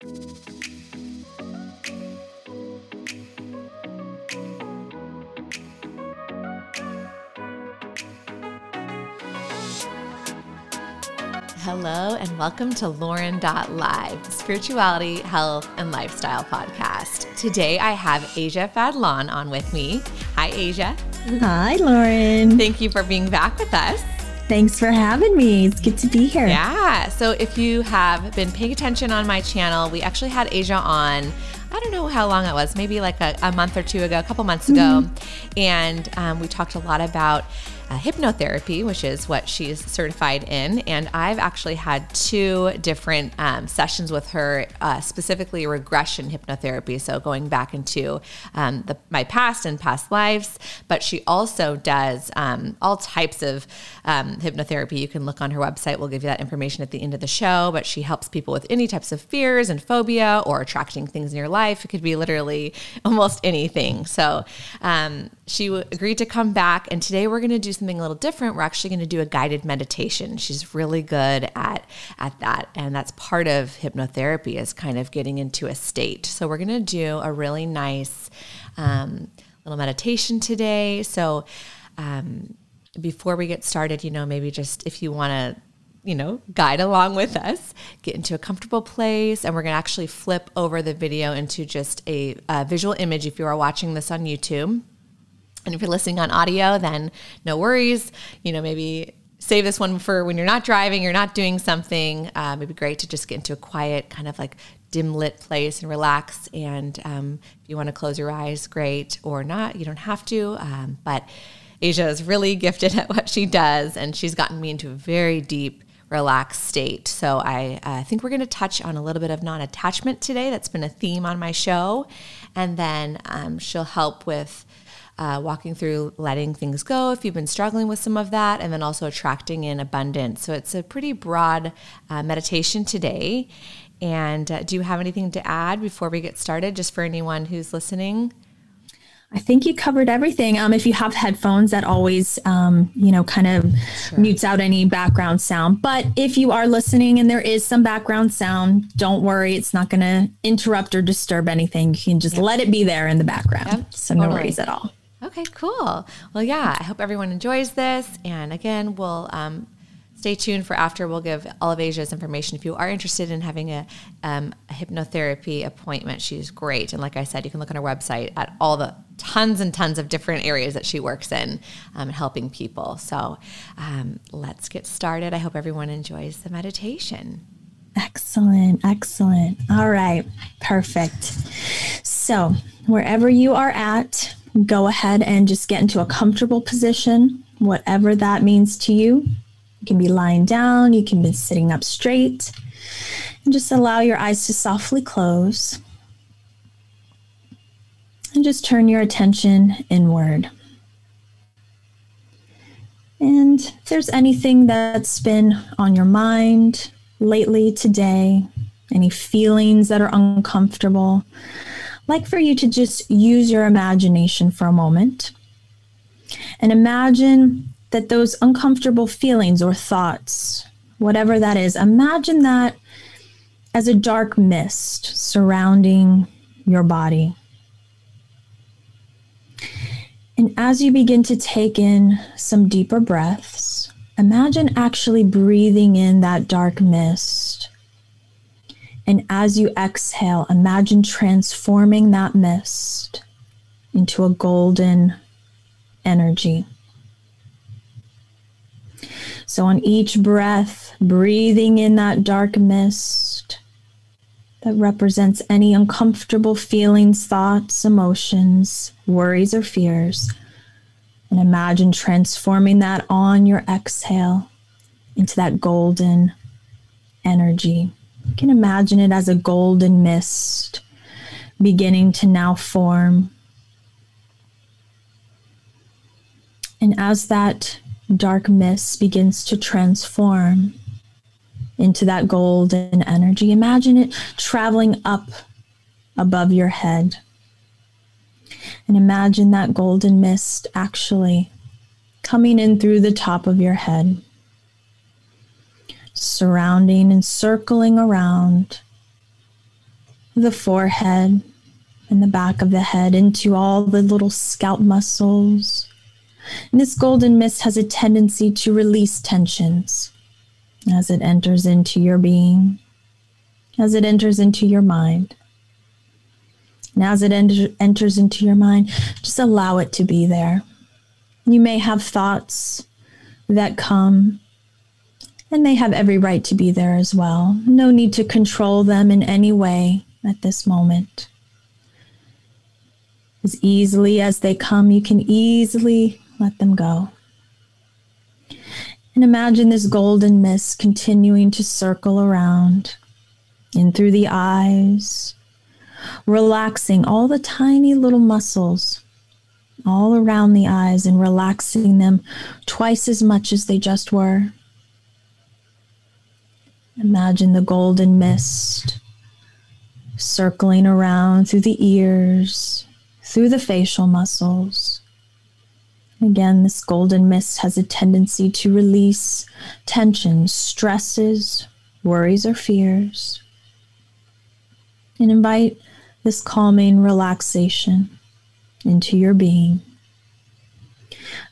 Hello, and welcome to Lauren.live, spirituality, health, and lifestyle podcast. Today I have Asia Fadlon on with me. Hi, Asia. Hi, Lauren. Thank you for being back with us. Thanks for having me. It's good to be here. Yeah. So, if you have been paying attention on my channel, we actually had Asia on. I don't know how long it was, maybe like a, a month or two ago, a couple months ago. Mm-hmm. And um, we talked a lot about uh, hypnotherapy, which is what she's certified in. And I've actually had two different um, sessions with her, uh, specifically regression hypnotherapy. So going back into um, the, my past and past lives. But she also does um, all types of um, hypnotherapy. You can look on her website. We'll give you that information at the end of the show. But she helps people with any types of fears and phobia or attracting things in your life. It could be literally almost anything. So um, she agreed to come back. And today we're going to do something a little different. We're actually going to do a guided meditation. She's really good at at that, and that's part of hypnotherapy is kind of getting into a state. So we're going to do a really nice um, little meditation today. So um, before we get started, you know, maybe just if you want to you know, guide along with us, get into a comfortable place, and we're going to actually flip over the video into just a, a, visual image if you are watching this on YouTube. And if you're listening on audio, then no worries. You know, maybe save this one for when you're not driving, you're not doing something. Um, it'd be great to just get into a quiet, kind of like dim lit place and relax. And um, if you want to close your eyes, great, or not, you don't have to. Um, but Asia is really gifted at what she does, and she's gotten me into a very deep, relaxed state. So I uh, think we're going to touch on a little bit of non attachment today. That's been a theme on my show. And then um, she'll help with uh, walking through letting things go if you've been struggling with some of that, and then also attracting in abundance. So it's a pretty broad uh, meditation today. And uh, do you have anything to add before we get started, just for anyone who's listening? I think you covered everything. Um, if you have headphones, that always, um, you know, kind of sure. mutes out any background sound. But if you are listening and there is some background sound, don't worry. It's not going to interrupt or disturb anything. You can just yep. let it be there in the background. Yep. So no worries at all. Okay, cool. Well, yeah, I hope everyone enjoys this. And again, we'll um, stay tuned for after. We'll give all of Asia's information. If you are interested in having a, um, a hypnotherapy appointment, she's great. And like I said, you can look on her website at all the tons and tons of different areas that she works in um, helping people. So um, let's get started. I hope everyone enjoys the meditation. Excellent, excellent. All right, perfect. So, wherever you are at, go ahead and just get into a comfortable position, whatever that means to you. You can be lying down, you can be sitting up straight, and just allow your eyes to softly close. And just turn your attention inward. And if there's anything that's been on your mind lately today, any feelings that are uncomfortable, like for you to just use your imagination for a moment and imagine that those uncomfortable feelings or thoughts, whatever that is, imagine that as a dark mist surrounding your body. And as you begin to take in some deeper breaths, imagine actually breathing in that dark mist and as you exhale, imagine transforming that mist into a golden energy. So, on each breath, breathing in that dark mist that represents any uncomfortable feelings, thoughts, emotions, worries, or fears. And imagine transforming that on your exhale into that golden energy. You can imagine it as a golden mist beginning to now form. And as that dark mist begins to transform into that golden energy, imagine it traveling up above your head. And imagine that golden mist actually coming in through the top of your head surrounding and circling around the forehead and the back of the head into all the little scalp muscles. And this golden mist has a tendency to release tensions as it enters into your being, as it enters into your mind. And as it enter, enters into your mind, just allow it to be there. You may have thoughts that come, and they have every right to be there as well. No need to control them in any way at this moment. As easily as they come, you can easily let them go. And imagine this golden mist continuing to circle around in through the eyes, relaxing all the tiny little muscles all around the eyes and relaxing them twice as much as they just were. Imagine the golden mist circling around through the ears, through the facial muscles. Again, this golden mist has a tendency to release tensions, stresses, worries, or fears. And invite this calming relaxation into your being.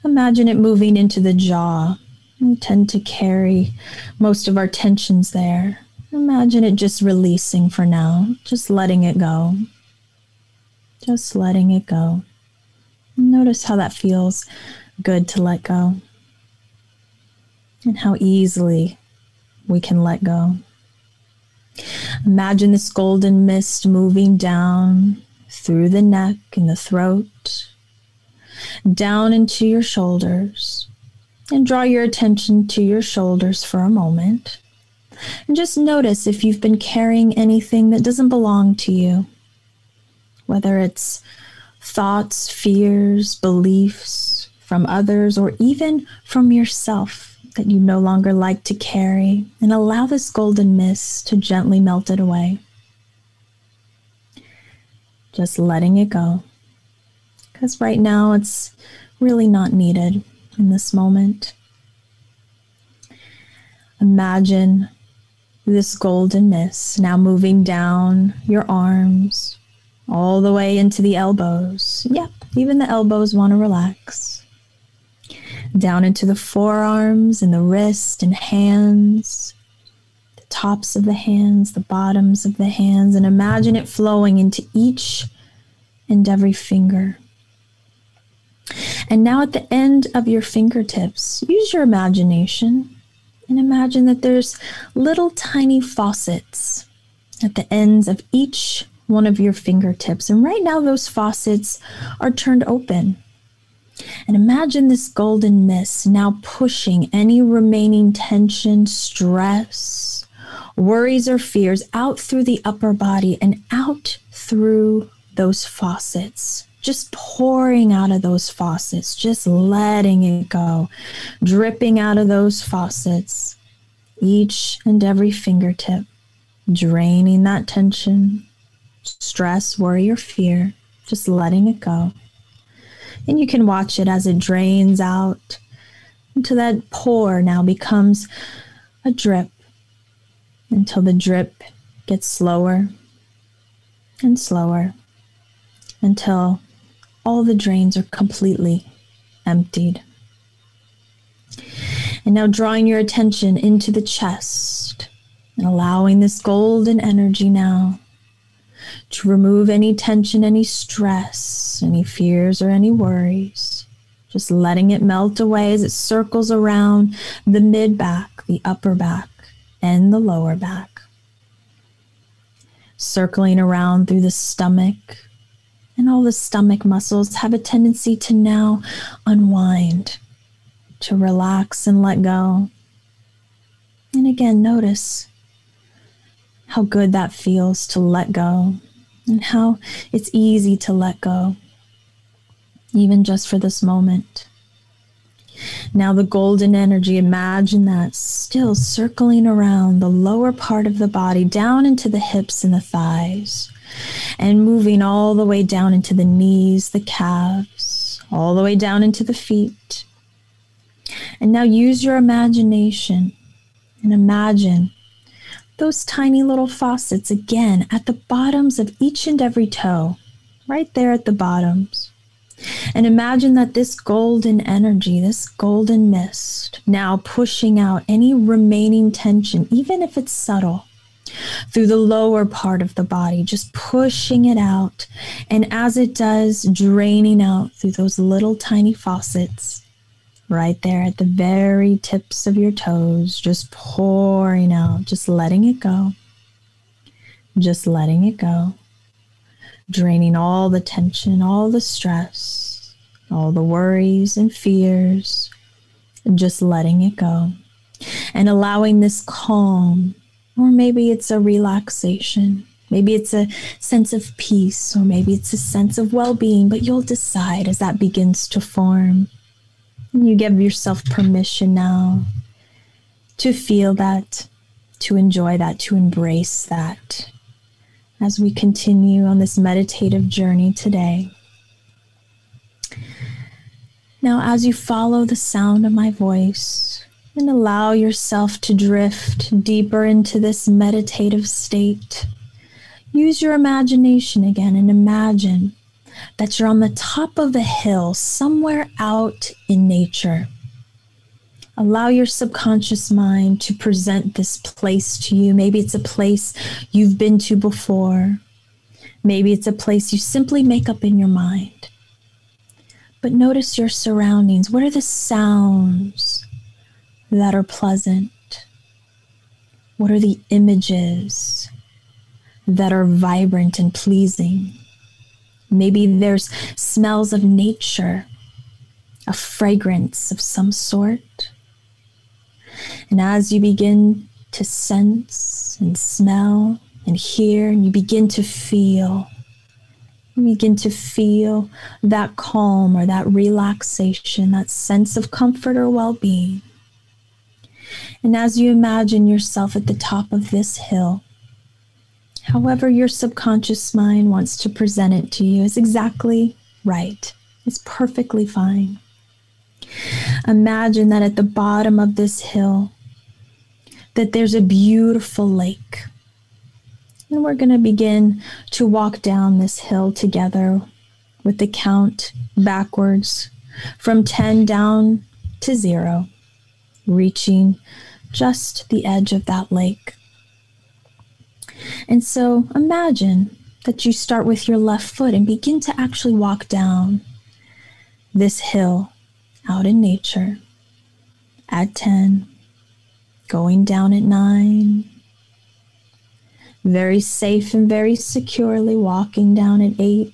Imagine it moving into the jaw. We tend to carry most of our tensions there. Imagine it just releasing for now, just letting it go. Just letting it go. Notice how that feels good to let go and how easily we can let go. Imagine this golden mist moving down through the neck and the throat, down into your shoulders, and draw your attention to your shoulders for a moment. And just notice if you've been carrying anything that doesn't belong to you, whether it's thoughts, fears, beliefs from others, or even from yourself that you no longer like to carry, and allow this golden mist to gently melt it away just letting it go. Because right now it's really not needed in this moment. Imagine this golden mist now moving down your arms all the way into the elbows. Yep, even the elbows want to relax. Down into the forearms and the wrist and hands, the tops of the hands, the bottoms of the hands, and imagine it flowing into each and every finger. And now at the end of your fingertips, use your imagination and imagine that there's little tiny faucets at the ends of each one of your fingertips. And right now, those faucets are turned open. And imagine this golden mist now pushing any remaining tension, stress, worries or fears out through the upper body and out through those faucets. Just pouring out of those faucets, just letting it go, dripping out of those faucets, each and every fingertip, draining that tension, stress, worry, or fear, just letting it go. And you can watch it as it drains out until that pour now becomes a drip until the drip gets slower and slower until all the drains are completely emptied. And now drawing your attention into the chest and allowing this golden energy now to remove any tension, any stress, any fears, or any worries. Just letting it melt away as it circles around the mid back, the upper back, and the lower back. Circling around through the stomach, and all the stomach muscles have a tendency to now unwind, to relax and let go. And again, notice how good that feels to let go and how it's easy to let go, even just for this moment. Now, the golden energy, imagine that still circling around the lower part of the body, down into the hips and the thighs, and moving all the way down into the knees, the calves, all the way down into the feet. And now use your imagination and imagine those tiny little faucets again at the bottoms of each and every toe, right there at the bottoms. And imagine that this golden energy, this golden mist, now pushing out any remaining tension, even if it's subtle, through the lower part of the body, just pushing it out. And as it does, draining out through those little tiny faucets right there at the very tips of your toes, just pouring out, just letting it go, just letting it go, draining all the tension, all the stress, all the worries and fears, and just letting it go. And allowing this calm, or maybe it's a relaxation. Maybe it's a sense of peace, or maybe it's a sense of well being, but you'll decide as that begins to form And you give yourself permission now to feel that, to enjoy that, to embrace that as we continue on this meditative journey today. Now, as you follow the sound of my voice and allow yourself to drift deeper into this meditative state, use your imagination again and imagine that you're on the top of a hill somewhere out in nature. Allow your subconscious mind to present this place to you. Maybe it's a place you've been to before. Maybe it's a place you simply make up in your mind. But notice your surroundings. What are the sounds that are pleasant? What are the images that are vibrant and pleasing? Maybe there's smells of nature, a fragrance of some sort. And as you begin to sense and smell and hear, and you begin to feel, you begin to feel that calm or that relaxation, that sense of comfort or well being. And as you imagine yourself at the top of this hill, however your subconscious mind wants to present it to you is exactly right. It's perfectly fine. Imagine that at the bottom of this hill that there's a beautiful lake. And we're going to begin to walk down this hill together with the count backwards from 10 down to 0, reaching just the edge of that lake. And so imagine that you start with your left foot and begin to actually walk down this hill out in nature at 10, going down at 9, very safe and very securely walking down at 8.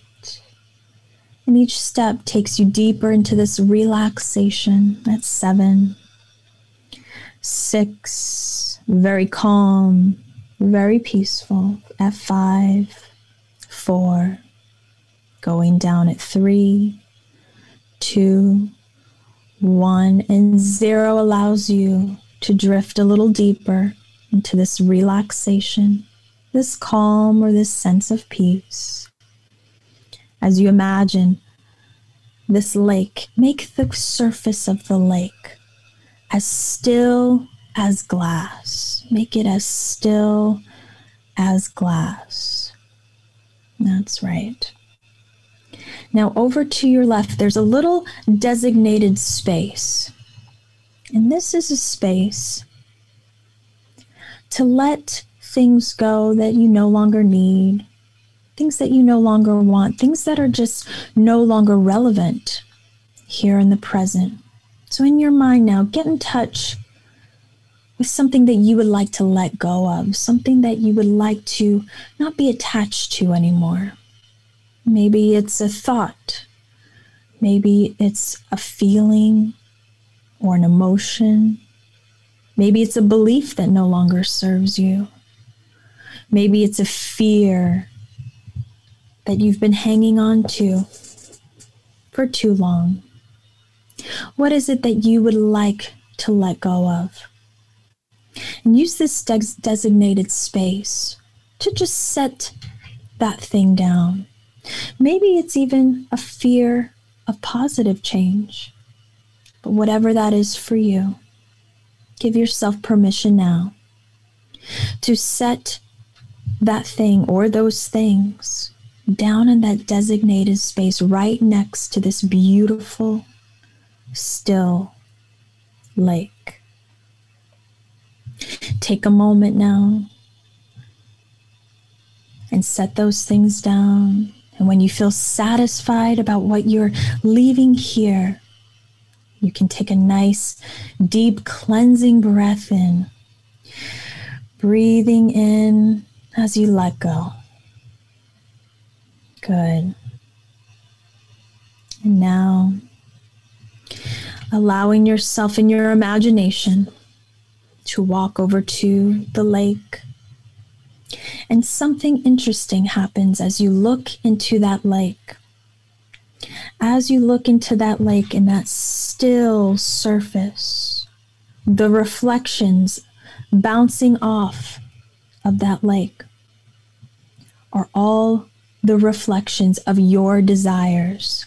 And each step takes you deeper into this relaxation at 7, 6, very calm very peaceful at five, four, going down at three, two, one, and zero allows you to drift a little deeper into this relaxation, this calm, or this sense of peace. As you imagine this lake, make the surface of the lake as still as glass. Make it as still as glass. That's right. Now, over to your left, there's a little designated space. And this is a space to let things go that you no longer need, things that you no longer want, things that are just no longer relevant here in the present. So, in your mind now, get in touch with something that you would like to let go of, something that you would like to not be attached to anymore. Maybe it's a thought, maybe it's a feeling or an emotion. Maybe it's a belief that no longer serves you. Maybe it's a fear that you've been hanging on to for too long. What is it that you would like to let go of? and use this des- designated space to just set that thing down. Maybe it's even a fear of positive change. But whatever that is for you, give yourself permission now to set that thing or those things down in that designated space right next to this beautiful, still lake. Take a moment now and set those things down. And when you feel satisfied about what you're leaving here, you can take a nice, deep, cleansing breath in, breathing in as you let go. Good. And now, allowing yourself in your imagination to walk over to the lake. And something interesting happens as you look into that lake. As you look into that lake and that still surface, the reflections bouncing off of that lake are all the reflections of your desires,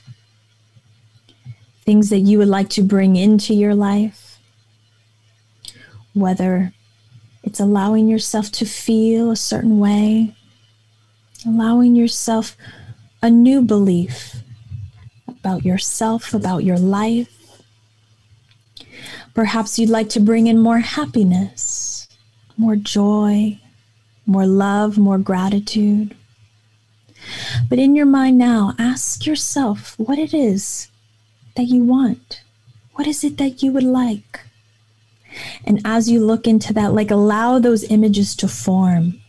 things that you would like to bring into your life, whether it's allowing yourself to feel a certain way, allowing yourself a new belief about yourself, about your life. Perhaps you'd like to bring in more happiness, more joy, more love, more gratitude. But in your mind now, ask yourself what it is that you want. What is it that you would like? And as you look into that, like allow those images to form.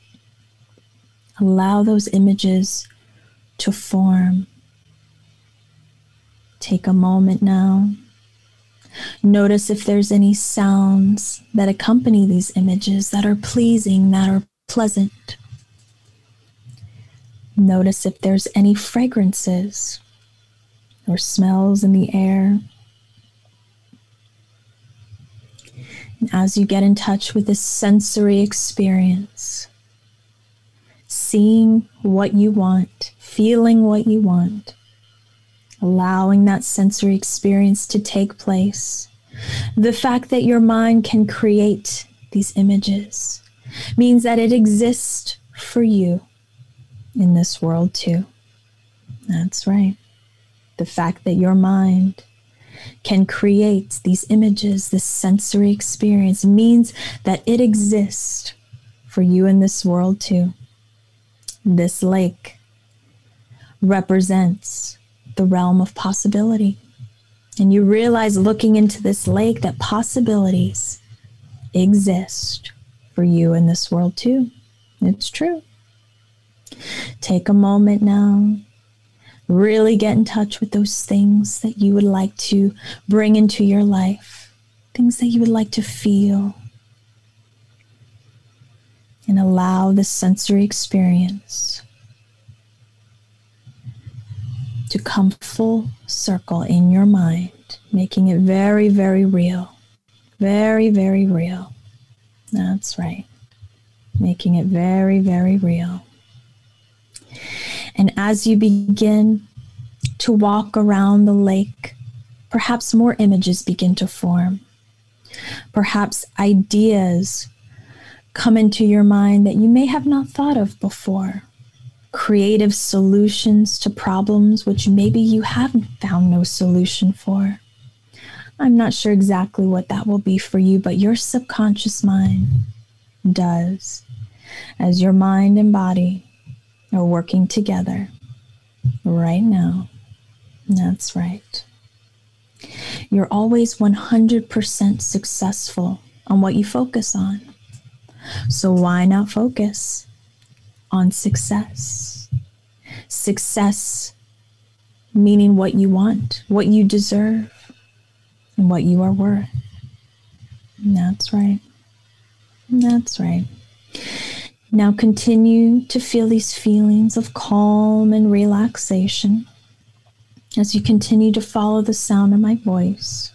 Allow those images to form. Take a moment now. Notice if there's any sounds that accompany these images that are pleasing, that are pleasant. Notice if there's any fragrances or smells in the air. And as you get in touch with this sensory experience, seeing what you want, feeling what you want, allowing that sensory experience to take place, the fact that your mind can create these images means that it exists for you in this world too. That's right. The fact that your mind can create these images, this sensory experience, means that it exists for you in this world too. This lake represents the realm of possibility. And you realize looking into this lake that possibilities exist for you in this world too. It's true. Take a moment now. Really get in touch with those things that you would like to bring into your life, things that you would like to feel. And allow the sensory experience to come full circle in your mind, making it very, very real. Very, very real. That's right. Making it very, very real. And as you begin to walk around the lake, perhaps more images begin to form. Perhaps ideas come into your mind that you may have not thought of before. Creative solutions to problems which maybe you haven't found no solution for. I'm not sure exactly what that will be for you, but your subconscious mind does as your mind and body are working together right now. That's right. You're always 100% successful on what you focus on. So why not focus on success? Success meaning what you want, what you deserve, and what you are worth. That's right. That's right. Now continue to feel these feelings of calm and relaxation as you continue to follow the sound of my voice.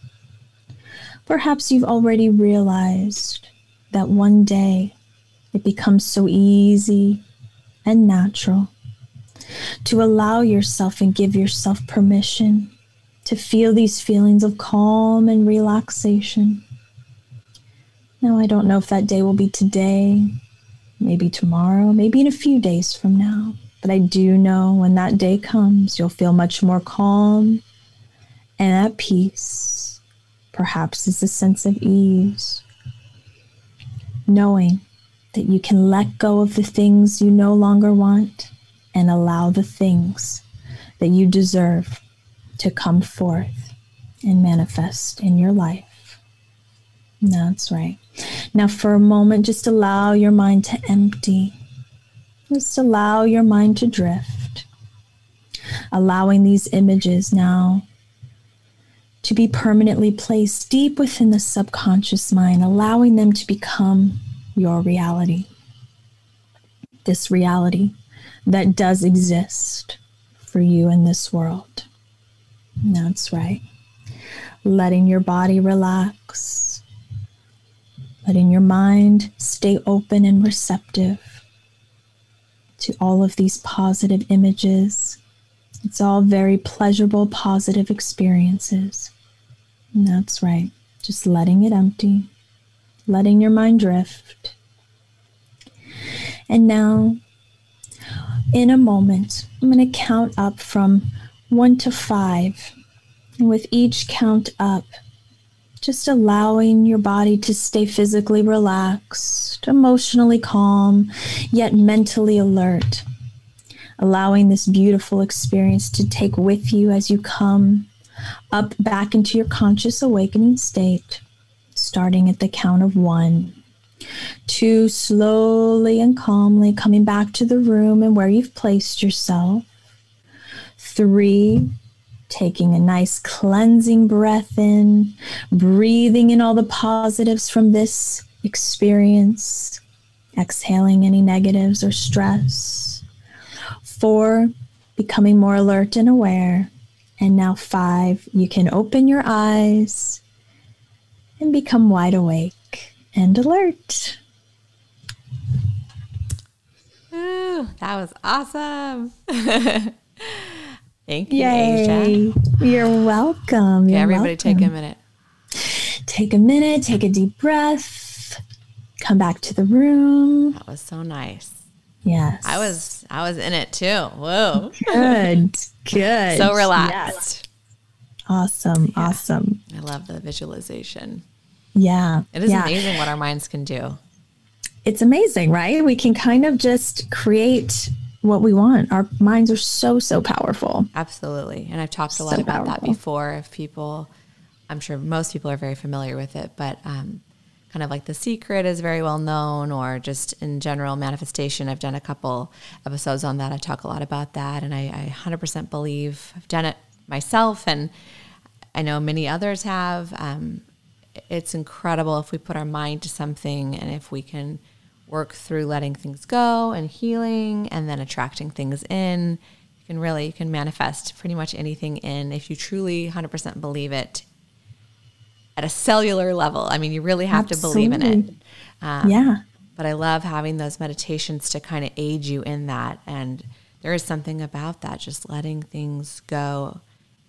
Perhaps you've already realized that one day it becomes so easy and natural to allow yourself and give yourself permission to feel these feelings of calm and relaxation. Now, I don't know if that day will be today maybe tomorrow, maybe in a few days from now. But I do know when that day comes, you'll feel much more calm and at peace. Perhaps it's a sense of ease, knowing that you can let go of the things you no longer want and allow the things that you deserve to come forth and manifest in your life. That's right. Now, for a moment, just allow your mind to empty. Just allow your mind to drift. Allowing these images now to be permanently placed deep within the subconscious mind, allowing them to become your reality. This reality that does exist for you in this world. That's right. Letting your body relax, letting your mind stay open and receptive to all of these positive images. It's all very pleasurable, positive experiences. And that's right. Just letting it empty, letting your mind drift. And now, in a moment, I'm going to count up from one to five. And with each count up, just allowing your body to stay physically relaxed, emotionally calm, yet mentally alert. Allowing this beautiful experience to take with you as you come up back into your conscious awakening state, starting at the count of one. Two, slowly and calmly coming back to the room and where you've placed yourself. Three, taking a nice cleansing breath in, breathing in all the positives from this experience, exhaling any negatives or stress. Four, becoming more alert and aware. And now, five, you can open your eyes and become wide awake and alert. Ooh, that was awesome. Thank you, Yay. Asia. You're welcome. You're everybody take a minute. Take a minute, take a deep breath, come back to the room. That was so nice. Yes. I was I was in it too. Whoa. good. Good. So Yes. relaxed. Awesome. Awesome. I love the visualization. Yeah. It is yeah. amazing what our minds can do. It's amazing, right? We can kind of just create what we want. Our minds are so, so powerful. Absolutely. And I've talked a lot So about that before. If people, I'm sure most people are very familiar with it, but um, kind of like The Secret is very well known, or just in general manifestation. I've done a couple episodes on that. I talk a lot about that. And I, I 100% believe I've done it myself, and I know many others have. Um, it's incredible if we put our mind to something and if we can work through letting things go and healing and then attracting things in. You can really you can manifest pretty much anything in if you truly 100% believe it at a cellular level. I mean you really have to believe in it. Um, yeah. but I love having those meditations to kind of aid you in that. And there is something about that, just letting things go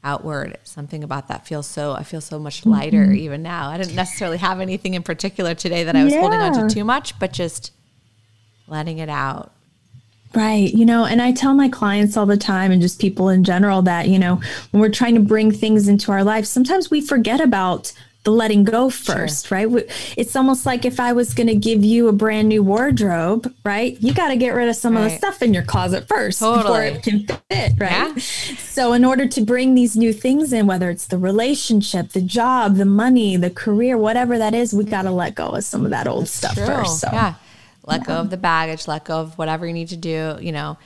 outward. Something about that feels so, I feel so much lighter Mm-hmm. even now. I didn't necessarily have anything in particular today that I was holding on to too much, but just letting it out. Right. You know, and I tell my clients all the time and just people in general that, you know, when we're trying to bring things into our lives, sometimes we forget about the letting go first, right? It's almost like if I was going to give you a brand new wardrobe, right? You got to get rid of some of the stuff in your closet first before it can fit, right? Yeah. So, in order to bring these new things in, whether it's the relationship, the job, the money, the career, whatever that is, we got to let go of some of that old stuff True. first. So, Yeah. Let go of the baggage, let go of whatever you need to do, you know,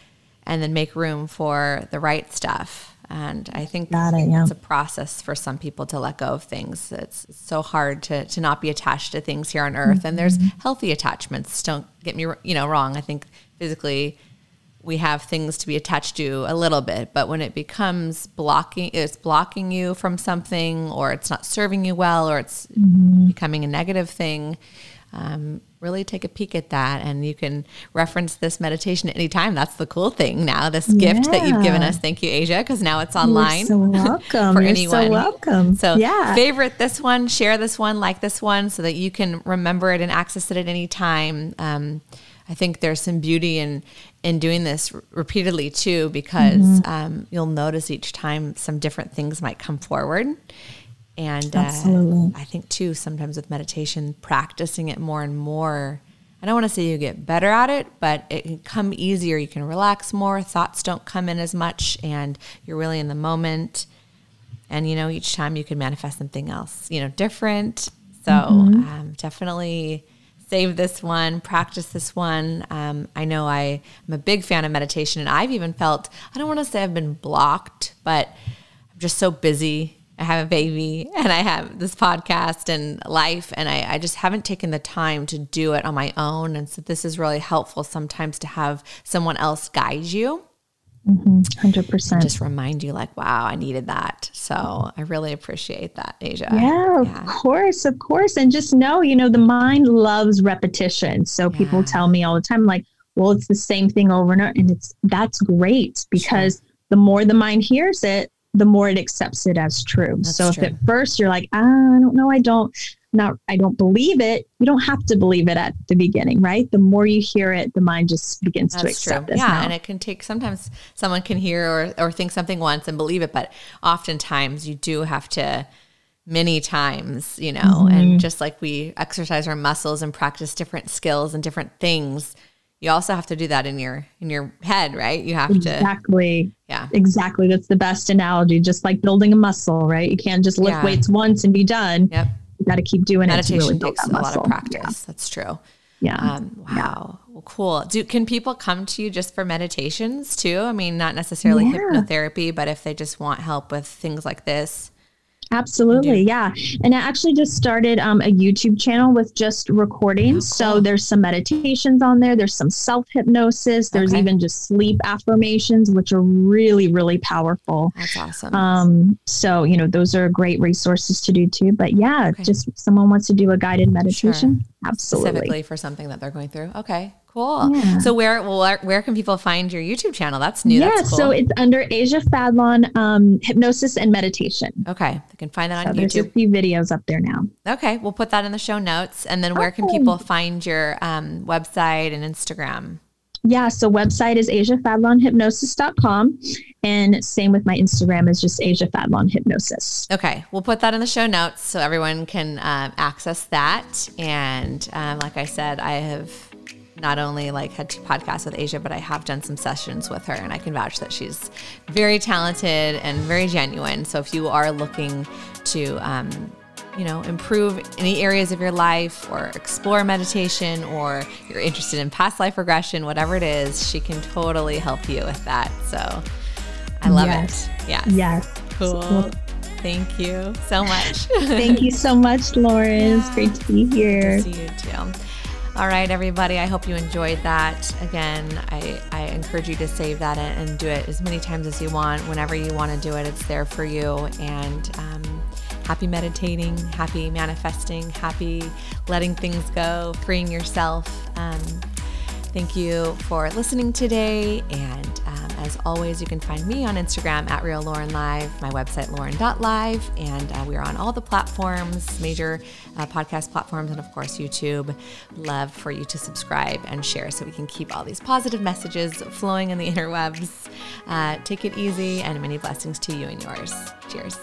and then make room for the right stuff. And I think Got it, yeah. it's a process for some people to let go of things. It's, it's so hard to, to not be attached to things here on earth. And there's Mm-hmm. healthy attachments. Don't get me, you know, wrong. I think physically we have things to be attached to a little bit, but when it becomes blocking, it's blocking you from something, or it's not serving you well, or it's Mm-hmm. becoming a negative thing. Um, really take a peek at that, and you can reference this meditation at any time. That's the cool thing now. This gift that you've given us, thank you, Asia, because now it's online. so welcome. for You're anyone. so welcome. So yeah. favorite this one, share this one, like this one, so that you can remember it and access it at any time. Um, I think there's some beauty in in doing this r- repeatedly too, because mm-hmm. um, you'll notice each time some different things might come forward. And uh, I think too, sometimes with meditation, practicing it more and more. I don't want to say you get better at it, but it can come easier. You can relax more. Thoughts don't come in as much, and you're really in the moment. And you know, each time you can manifest something else, you know, different. So mm-hmm. um, definitely save this one, practice this one. Um, I know I, am a big fan of meditation, and I've even felt, I don't want to say I've been blocked, but I'm just so busy. I have a baby and I have this podcast and life, and I, I just haven't taken the time to do it on my own. And so, this is really helpful sometimes to have someone else guide you. Mm-hmm, 100%. Just remind you, like, wow, I needed that. So I really appreciate that, Asia. Yeah, yeah, of course, of course. And just know, you know, the mind loves repetition. So yeah. people tell me all the time, like, well, it's the same thing over and over. And it's that's great because sure. the more the mind hears it, the more it accepts it as true. That's so true. if at first you're like, ah, I don't know, I don't, not I don't believe it, you don't have to believe it at the beginning, right? The more you hear it, the mind just begins That's to accept it. Yeah, now. and it can take sometimes someone can hear or, or think something once and believe it, but oftentimes you do have to many times, you know, mm-hmm. and just like we exercise our muscles and practice different skills and different things, you also have to do that in your in your head, right? You have exactly. to Exactly. Yeah. Exactly. That's the best analogy. Just like building a muscle, right? You can't just lift yeah. weights once and be done. Yep you got to keep doing Meditation it. Meditation really takes a lot of practice. Yeah. That's true. Yeah. Um, wow. Yeah. Well, cool. Do can people come to you just for meditations too? I mean, not necessarily hypnotherapy, but if they just want help with things like this. Absolutely. Yeah. And I actually just started um, a YouTube channel with just recordings. Oh, cool. So there's some meditations on there. There's some self hypnosis. There's okay. even just sleep affirmations, which are really, really powerful. That's awesome. Um, so, you know, those are great resources to do too. But yeah, okay. just someone wants to do a guided meditation. Sure. Absolutely. Specifically for something that they're going through. Okay. Cool. Yeah. So where where where can people find your YouTube channel? That's new. Yeah, That's cool. so it's under Asia Fadlon um, Hypnosis and Meditation. Okay, they can find that so on there's YouTube. There's a few videos up there now. Okay, we'll put that in the show notes. And then where can people find your um, website and Instagram? Yeah, so website is asiafadlonhypnosis.com and same with my Instagram is just Asia Fadlon Hypnosis. Okay, we'll put that in the show notes so everyone can um, access that. And um, like I said, I have not only like had two podcasts with Asia, but I have done some sessions with her, and I can vouch that she's very talented and very genuine. So if you are looking to, um, you know, improve any areas of your life or explore meditation, or you're interested in past life regression, whatever it is, she can totally help you with that. So I love yes. it. Yeah. Yes. Cool. Thank you so much. Thank you so much, Lauren. Yeah. It's great to be here. Good to see you too. All right, everybody. I hope you enjoyed that. Again, I, I encourage you to save that and do it as many times as you want. Whenever you want to do it, it's there for you. And um, happy meditating, happy manifesting, happy letting things go, freeing yourself. Um, thank you for listening today. And as always, you can find me on Instagram at Real Lauren Live, my website, lauren.live. And uh, we are on all the platforms, major uh, podcast platforms, and of course, YouTube. Love for you to subscribe and share so we can keep all these positive messages flowing in the interwebs. Uh, take it easy and many blessings to you and yours. Cheers.